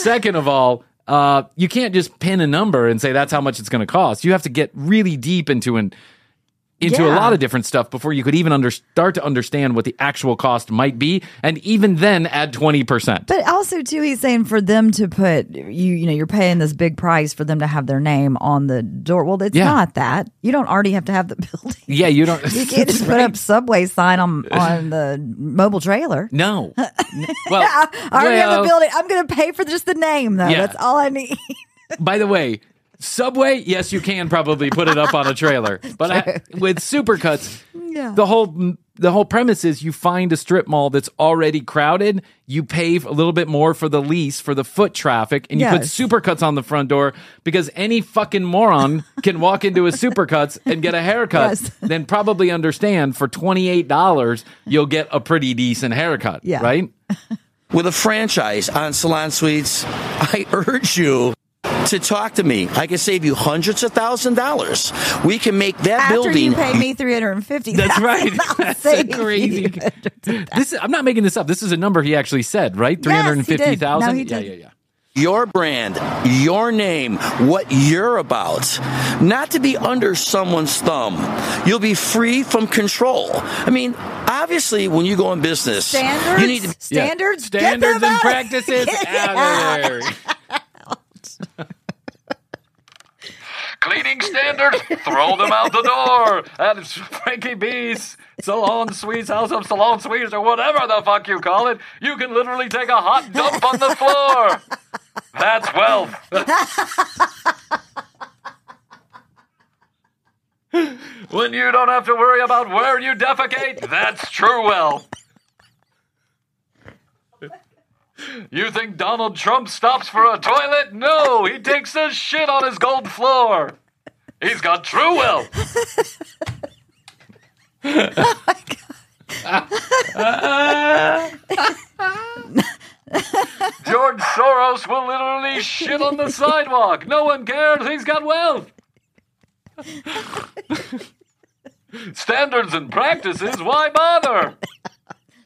Second of all, uh, you can't just pin a number and say that's how much it's going to cost. You have to get really deep into an into a lot of different stuff before you could even under, start to understand what the actual cost might be, and even then add twenty percent. But also too, he's saying for them to put you, you know, you're paying this big price for them to have their name on the door. Well, it's Yeah. not that. You don't already have to have the building. Yeah, you don't. You can't just put up subway sign on on the mobile trailer. No. Well, I already have well, a building. I'm going to pay for just the name though. Yeah. That's all I need. By the way, Subway, yes, you can probably put it up on a trailer, but I, with supercuts, Yeah. the whole the whole premise is you find a strip mall that's already crowded, you pay a little bit more for the lease for the foot traffic, and you put supercuts on the front door because any fucking moron can walk into a supercuts and get a haircut, Yes. then probably understand for twenty eight dollars you'll get a pretty decent haircut, Yeah. right? with a franchise on Salon Suites, I urge you to talk to me. I can save you hundreds of thousand dollars. We can make that After building. you pay me three hundred and fifty. That's right. That's crazy. This I'm not making this up. This is a number he actually said, right? Three hundred and fifty No, thousand. Yeah, yeah, yeah. your brand, your name, what you're about, not to be under someone's thumb. You'll be free from control. I mean, obviously, when you go in business, Standards. you need to. Yeah. standards. Get standards and practices out of there. Cleaning standards, throw them out the door. And Frankie B's Salon Suites, House of Salon Suites, or whatever the fuck you call it. You can literally take a hot dump on the floor. That's wealth. when you don't have to worry about where you defecate, that's true wealth. You think Donald Trump stops for a toilet? No, he takes a shit on his gold floor. He's got true wealth. Oh George Soros will literally shit on the sidewalk. No one cares. He's got wealth. Standards and practices, why bother?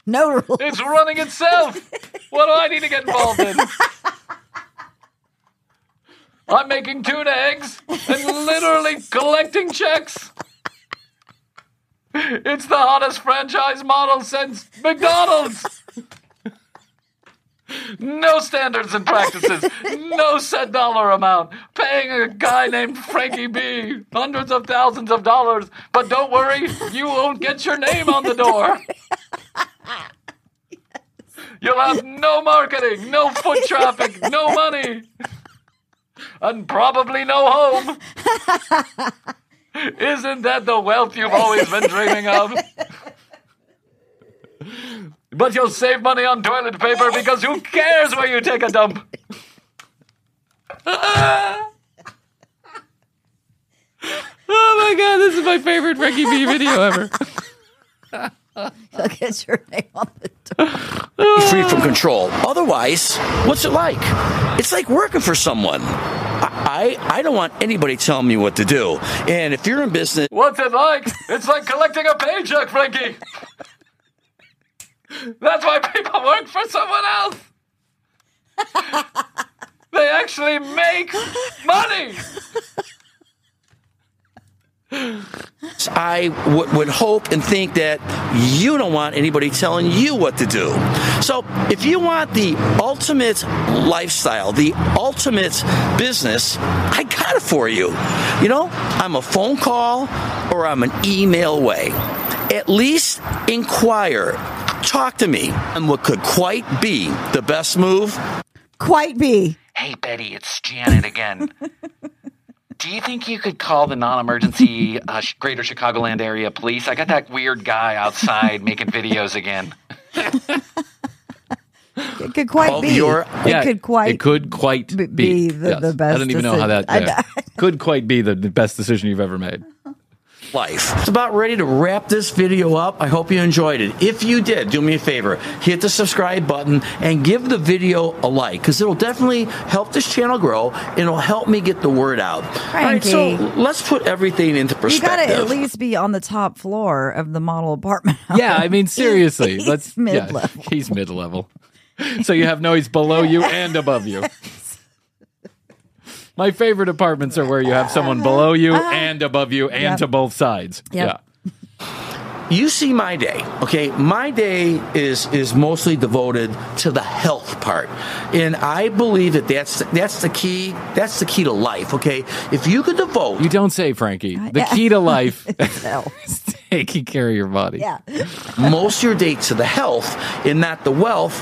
No rules. It's running itself. What do I need to get involved in? I'm making tuna eggs and literally collecting checks. It's the hottest franchise model since McDonald's. No standards and practices, no set dollar amount, paying a guy named Frankie B hundreds of thousands of dollars, but don't worry, you won't get your name on the door. You'll have no marketing, no foot traffic, no money, and probably no home. Isn't that the wealth you've always been dreaming of? But you'll save money on toilet paper because who cares where you take a dump? Oh my god, this is my favorite Frankie B video ever. Look at your name on the door. free from control. Otherwise, what's it like? It's like working for someone. I, I, I don't want anybody telling me what to do. And if you're in business, What's it like? It's like collecting a paycheck, Frankie. That's why people work for someone else. They actually make money. I w- would hope and think that you don't want anybody telling you what to do. So, if you want the ultimate lifestyle, the ultimate business, I got it for you. You know, I'm a phone call or I'm an email away. At least inquire. Talk to me. And what could quite be the best move Quite be. Hey, Betty, it's Janet again. Do you think you could call the non-emergency uh, Sh- Greater Chicagoland area police? I got that weird guy outside making videos again. It could quite Of be. your- it could quite. It could quite be, be the- the best I don't even know how that decision. yeah. could quite be the, the best decision you've ever made. Life. It's about ready to wrap this video up. I hope you enjoyed it. If you did, do me a favor, hit the subscribe button and give the video a like because it'll definitely help this channel grow and it'll help me get the word out. All right, so let's put everything into perspective. You got to at least be on the top floor of the model apartment. Yeah, I mean seriously, He's let's yeah, mid-level. he's mid level. So you have noise below you and above you. My favorite apartments are where you have someone below you and above you and Yep. to both sides. Yep. Yeah. you see my day okay my day is is mostly devoted to the health part and i believe that that's that's the key that's the key to life okay if you could devote You don't say, Frankie. The key to life No. is taking care of your body. Yeah. most of your day to the health and not the wealth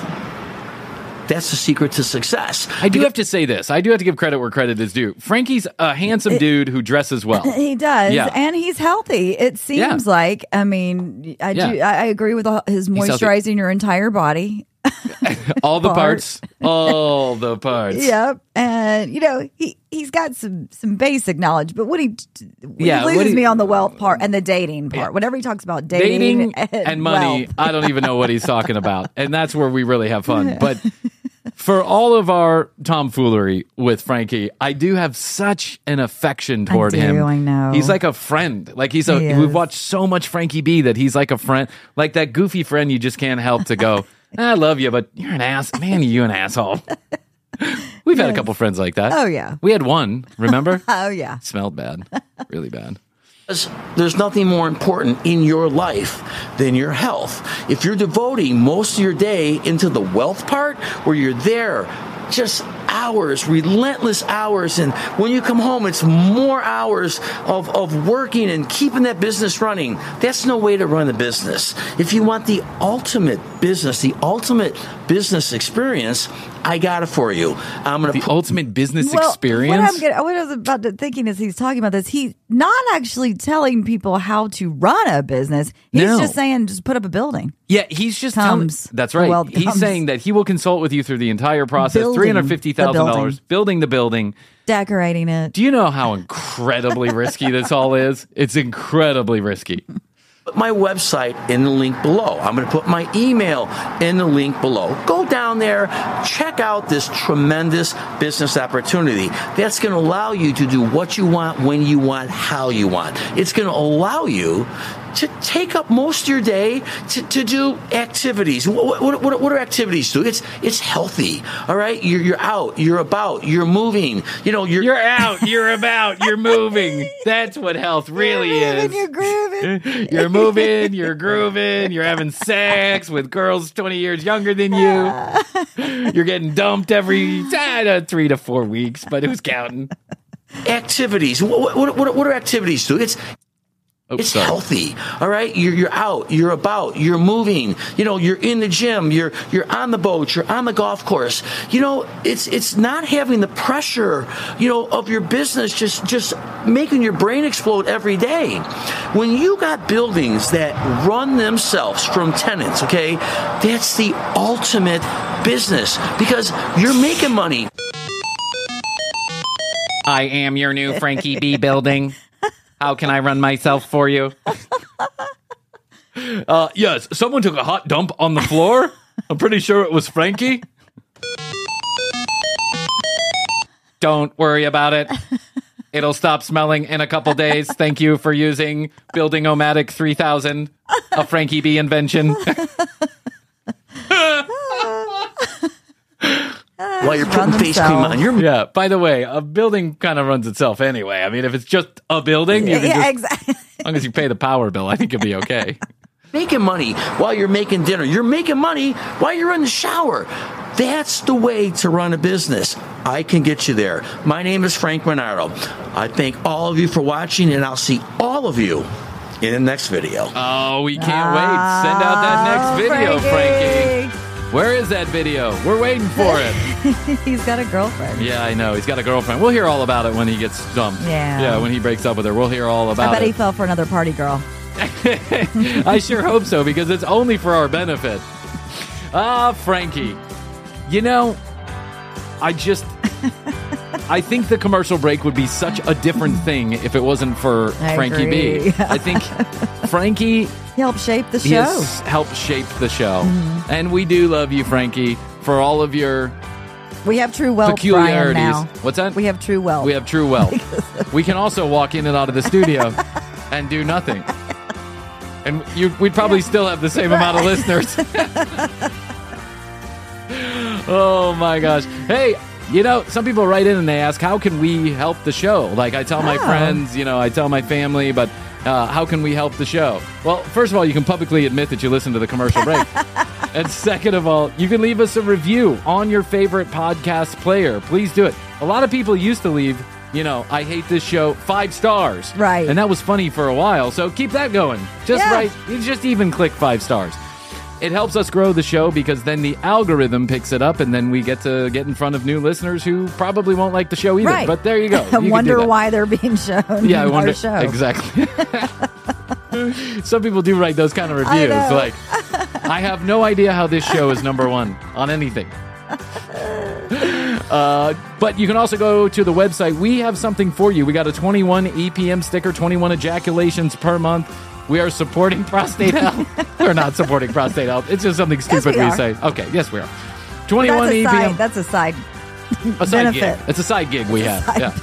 That's the secret to success. I do have to say this. I do have to give credit where credit is due. Frankie's a handsome dude who dresses well. He does, Yeah. and he's healthy. It seems Yeah. like. I mean, I do. Yeah. I, I agree with all, his moisturizing your entire body. All the Part. parts. All the parts. Yep, and you know he he's got some some basic knowledge, but what he, what Yeah, he what he- me on the wealth part and the dating part. Whenever he talks about dating, Dating and money, wealth. I don't even know what he's talking about. And that's where we really have fun. But for all of our tomfoolery with Frankie, I do have such an affection toward do, him. I know. He's like a friend. Like he's a He we've watched so much Frankie B that he's like a friend. Like that goofy friend you just can't help to go, I love you, but you're an ass man, you an asshole. We've had a couple friends like that. Oh, yeah. We had one, remember? oh yeah, Smelled bad. Really bad. There's nothing more important in your life than your health. If you're devoting most of your day into the wealth part, where you're there just hours, relentless hours, and when you come home, it's more hours of, of working and keeping that business running. That's no way to run a business. If you want the ultimate business, the ultimate business experience, I got it for you. I'm going to The ultimate business well, experience. What I'm getting, what I was about to thinking as he's talking about this, he's not actually telling people how to run a business. He's No. just saying just put up a building. Yeah, he's just Comes. telling. That's right. wealth He's comes. saying that he will consult with you through the entire process. Building Three hundred fifty thousand the dollars building. building the building. Decorating it. Do you know how incredibly risky this all is? It's incredibly risky. my website in the link below. I'm going to put my email in the link below. Go down there, check out this tremendous business opportunity. That's going to allow you to do what you want, when you want, how you want. It's going to allow you to take up most of your day to, to do activities. What, what, what, what are activities do? It's it's healthy. All right, you're, you're out, you're about, you're moving. You know, you're You're out. You're about. You're moving. That's what health really You're is. you're grooving. You're moving, you're grooving, you're having sex with girls 20 years younger than you. You're getting dumped every uh, three to four weeks, but who's counting? activities. What, what, what, what are activities do? It's Oh, It's sorry. healthy, all right. You're you're out, you're about, you're moving. You know, you're in the gym, you're you're on the boat, you're on the golf course. You know, it's it's not having the pressure, you know, of your business just just making your brain explode every day. When you got buildings that run themselves from tenants, okay, that's the ultimate business because you're making money. I am your new Frankie B building. How can I run myself for you? Uh, yes, someone took a hot dump on the floor. I'm pretty sure it was Frankie. Don't worry about it. It'll stop smelling in a couple days. Thank you for using Building Omatic 3000, a Frankie B invention. While you're Run putting face cream on, you're yeah, by the way, a building kind of runs itself anyway. I mean, if it's just a building, you can yeah, just, exactly. as long as you pay the power bill, I think you'll be okay. making money while you're making dinner. You're making money while you're in the shower. That's the way to run a business. I can get you there. My name is Frank Renardo. I thank all of you for watching, and I'll see all of you in the next video. Oh, we can't wait. Send out that next ah, video, Frankie. Where is that video? We're waiting for it. He's got a girlfriend. yeah, I know. He's got a girlfriend. We'll hear all about it when he gets dumped. Yeah. Yeah, when he breaks up with her. We'll hear all about it. I bet it. he fell for another party girl. I sure hope so because it's only for our benefit. Ah, Frankie. You know, I just. I think the commercial break would be such a different thing if it wasn't for I Frankie B. agree. I think Frankie He helped shape the he show. has helped shape the show. Mm-hmm. And we do love you, Frankie, for all of your We have true wealth, peculiarities. now. What's that? We have true wealth. We have true wealth. we can also walk in and out of the studio and do nothing. And you, we'd probably still have the same amount of listeners. oh my gosh. Hey, you know, some people write in and they ask, how can we help the show? Like I tell my Oh. friends, you know, I tell my family, but uh, how can we help the show? Well, first of all, you can publicly admit that you listen to the commercial break. and second of all, you can leave us a review on your favorite podcast player. Please do it. A lot of people used to leave, you know, I hate this show, five stars. Right. And that was funny for a while. So keep that going. Just Yeah. right. You just even click five stars. It helps us grow the show because then the algorithm picks it up and then we get to get in front of new listeners who probably won't like the show either. Right. But there you go. I wonder why they're being shown. Yeah, I wonder. show. Exactly. Some people do write those kind of I reviews. know. Like, I have no idea how this show is number one on anything. Uh, but you can also go to the website. We have something for you. We got a 21 EPM sticker, 21 ejaculations per month. We are supporting prostate health. We're not supporting prostate health. It's just something stupid we we, say. Okay, yes, we are. 21 That's a side. That's a side. a side gig. benefit. It's a side gig we have. yeah.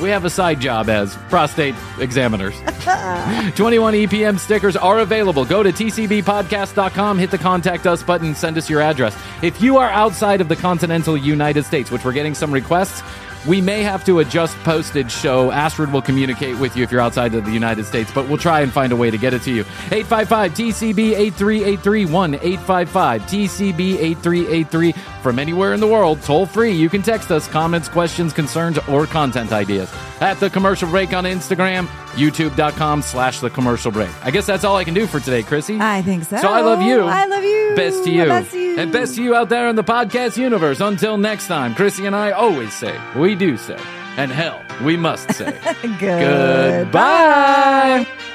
We have a side job as prostate examiners. 21 EPM stickers are available. Go to tcbpodcast.com, hit the contact us button, send us your address. If you are outside of the continental United States, which we're getting some requests, we may have to adjust postage, so Astrid will communicate with you if you're outside of the United States, but we'll try and find a way to get it to you. 855 TCB 8383 1 855 TCB 8383 from anywhere in the world, toll free. You can text us comments, questions, concerns, or content ideas at the commercial break on Instagram, youtube.com slash the commercial break. I guess that's all I can do for today, Krissy. I think so. So I love you. I love you. Best to you. Best to you. And best to you out there in the podcast universe. Until next time, Krissy and I always say, we do say, and hell, we must say, Goodbye. goodbye.